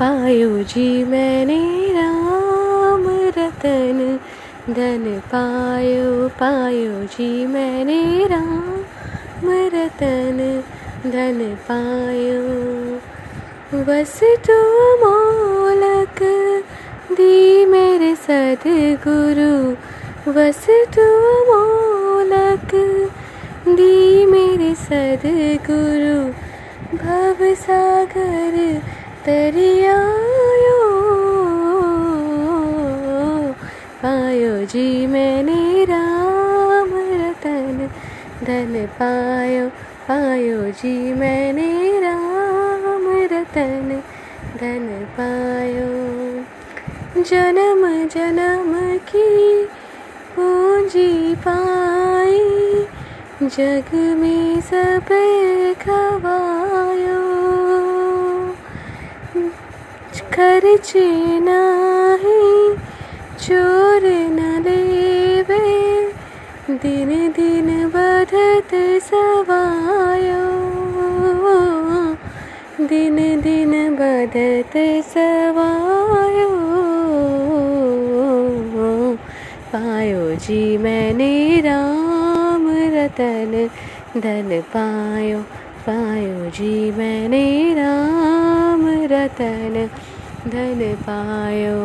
पायो जी, मैंने राम रतन धन पायो पायो जी, मैंने राम रतन धन पायो। बस तू मोलक दी मेरे सदगुरु, बस तू मोलक दी मेरे सदगुरु। भव सागर तरियायो पायो जी मैंने राम रतन, धन पायो पायो जी मैंने राम रतन, धन पायो। जन्म जन्म की पूंजी पाई, जग में सब खवायो। खर्चे नाही चोर न लेवे। दिन दिन बढ़त सवायो। दिन दिन बढ़त सवायो। पायो जी मैंने राम रतन धन पायो। पायो जी मैंने राम रतन धन पायो।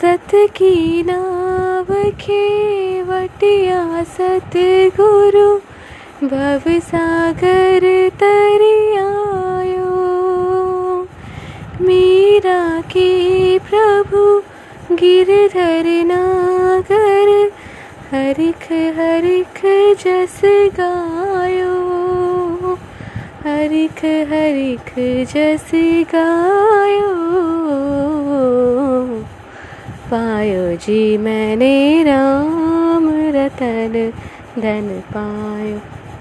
सत की नाव खेवटिया सतगुरु भव सागर तरियायो। मीरा के प्रभु गिरधर नागर, हरिख हरिख जस गायो। हरिख हरिख जस गायो। पायो जी मैंने राम रतन, धन पायो।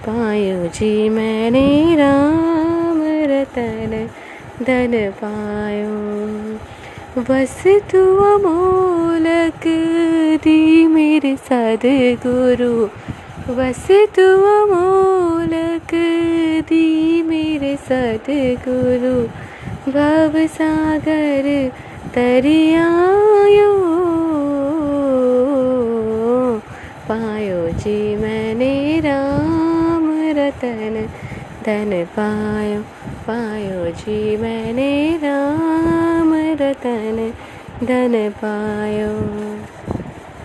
पायो जी मैंने राम रतन, धन पायो। वस्तु अमोलक दी मेरे सदगुरु। वस्तु अमोलक दी मेरे सदगुरु भव सागर तरियायो पायो जी मैंने राम रतन धन पायो। पायो जी मैंने राम रतन धन पायो